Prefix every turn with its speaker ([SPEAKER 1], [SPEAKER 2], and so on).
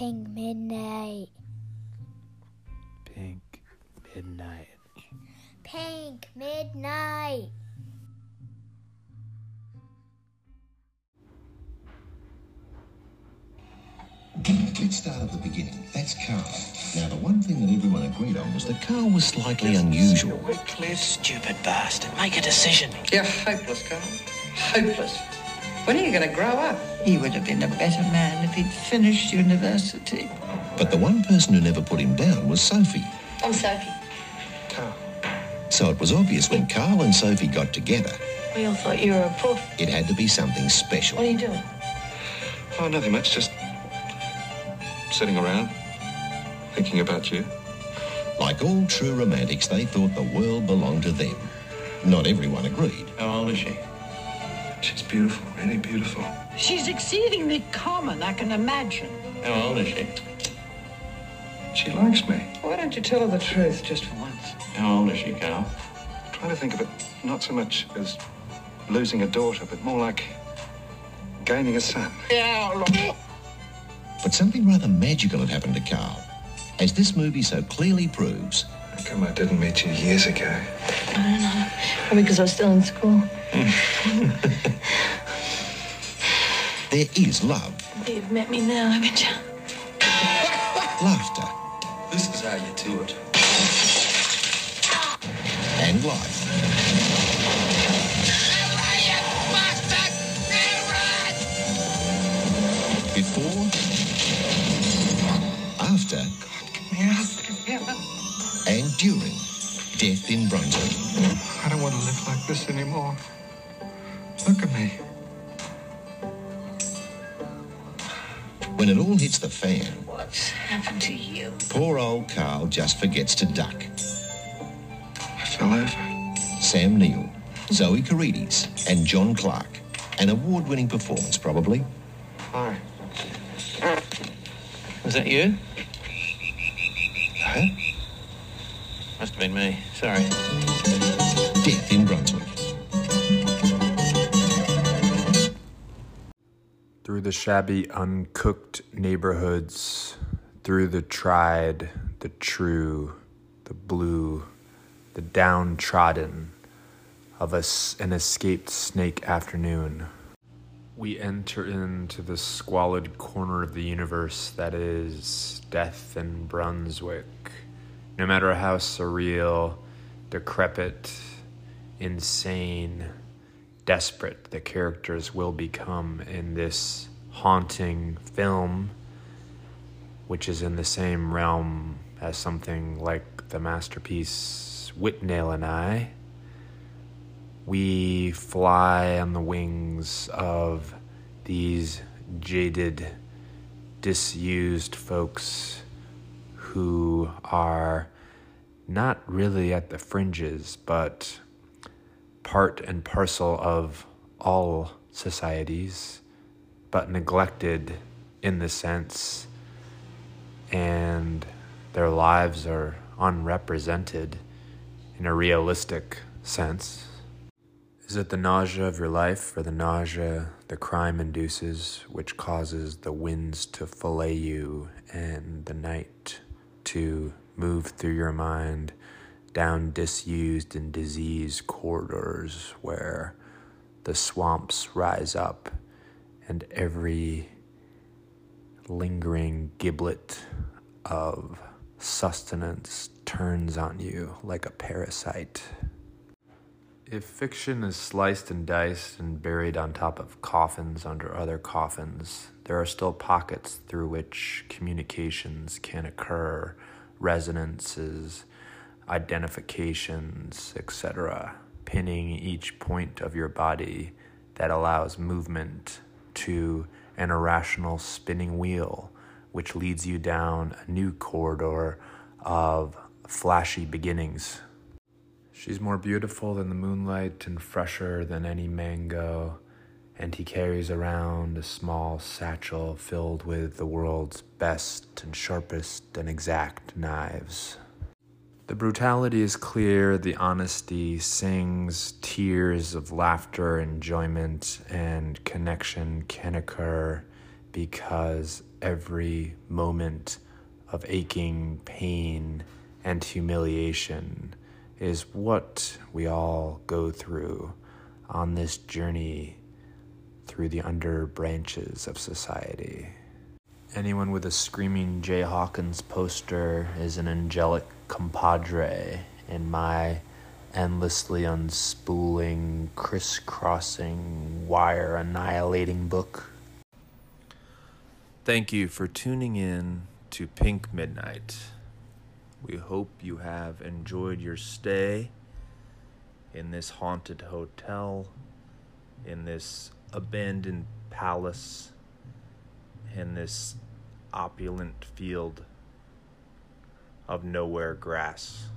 [SPEAKER 1] Pink Midnight.
[SPEAKER 2] Pink Midnight.
[SPEAKER 1] Pink Midnight.
[SPEAKER 3] Let's start at the beginning. That's Carl. Now, the one thing that everyone agreed on was that Carl was slightly unusual.
[SPEAKER 4] Quickly, stupid bastard. Make a decision.
[SPEAKER 5] You're hopeless, Carl. Hopeless. When are you going to grow up?
[SPEAKER 6] He would have been a better man if he'd finished university.
[SPEAKER 3] But the one person who never put him down was Sophie.
[SPEAKER 7] I'm Sophie.
[SPEAKER 3] Carl. So it was obvious when Carl and Sophie got together,
[SPEAKER 7] We all thought you were a poof.
[SPEAKER 3] it had to be something special.
[SPEAKER 7] What are you doing?
[SPEAKER 8] Oh, nothing much. Just sitting around, thinking about you.
[SPEAKER 3] Like all true romantics, they thought the world belonged to them. Not everyone agreed.
[SPEAKER 8] How old is she? She's beautiful, really beautiful.
[SPEAKER 6] She's exceedingly common, I can imagine.
[SPEAKER 8] How old is she? She likes me.
[SPEAKER 5] Why don't you tell her the truth just for once?
[SPEAKER 8] How old is she, Carl? Try to think of it not so much as losing a daughter, but more like gaining a son.
[SPEAKER 3] Yeah, but something rather magical had happened to Carl. As this movie so clearly proves,
[SPEAKER 8] How come I didn't meet you years ago?
[SPEAKER 7] I don't know. Probably because I was still in school.
[SPEAKER 3] there is love,
[SPEAKER 7] You've met me now, haven't you?
[SPEAKER 3] laughter,
[SPEAKER 8] This is how you do it.
[SPEAKER 3] and life. Before, after, and during death in Brunswick.
[SPEAKER 8] I don't want to live like this anymore. Look at me.
[SPEAKER 3] When it all hits the fan,
[SPEAKER 6] What's happened to you?
[SPEAKER 3] poor old Carl just forgets to duck.
[SPEAKER 8] I fell over.
[SPEAKER 3] Sam Neill, Zoe Carides, and John Clarke. An award-winning performance, probably.
[SPEAKER 8] Hi.
[SPEAKER 4] Was that you?
[SPEAKER 3] Huh?
[SPEAKER 4] Must have been me. Sorry.
[SPEAKER 2] Through the shabby, uncooked neighborhoods, through the tried, the true, the blue, the downtrodden of an escaped snake afternoon. We enter into the squalid corner of the universe that is death in Brunswick. No matter how surreal, decrepit, insane, desperate the characters will become in this haunting film, which is in the same realm as something like the masterpiece Withnail and I. We fly on the wings of these jaded, disused folks who are not really at the fringes, but part and parcel of all societies, but neglected in the sense, and their lives are unrepresented in a realistic sense. Is it the nausea of your life or the nausea the crime induces, which causes the winds to fillet you and the night to move through your mind down disused and diseased corridors where the swamps rise up and every lingering giblet of sustenance turns on you like a parasite? If fiction is sliced and diced and buried on top of coffins under other coffins, there are still pockets through which communications can occur, resonances, identifications, etc., pinning each point of your body that allows movement to an irrational spinning wheel, which leads you down a new corridor of flashy beginnings. She's more beautiful than the moonlight and fresher than any mango, and he carries around a small satchel filled with the world's best and sharpest and exact knives. The brutality is clear, the honesty sings, tears of laughter, enjoyment, and connection can occur because every moment of aching pain and humiliation is what we all go through on this journey through the under branches of society. Anyone with a screaming Jay Hawkins poster is an angelic compadre in my endlessly unspooling, crisscrossing, wire annihilating book. Thank you for tuning in to Pink Midnight. We hope you have enjoyed your stay in this haunted hotel, in this abandoned palace, in this opulent field of nowhere grass.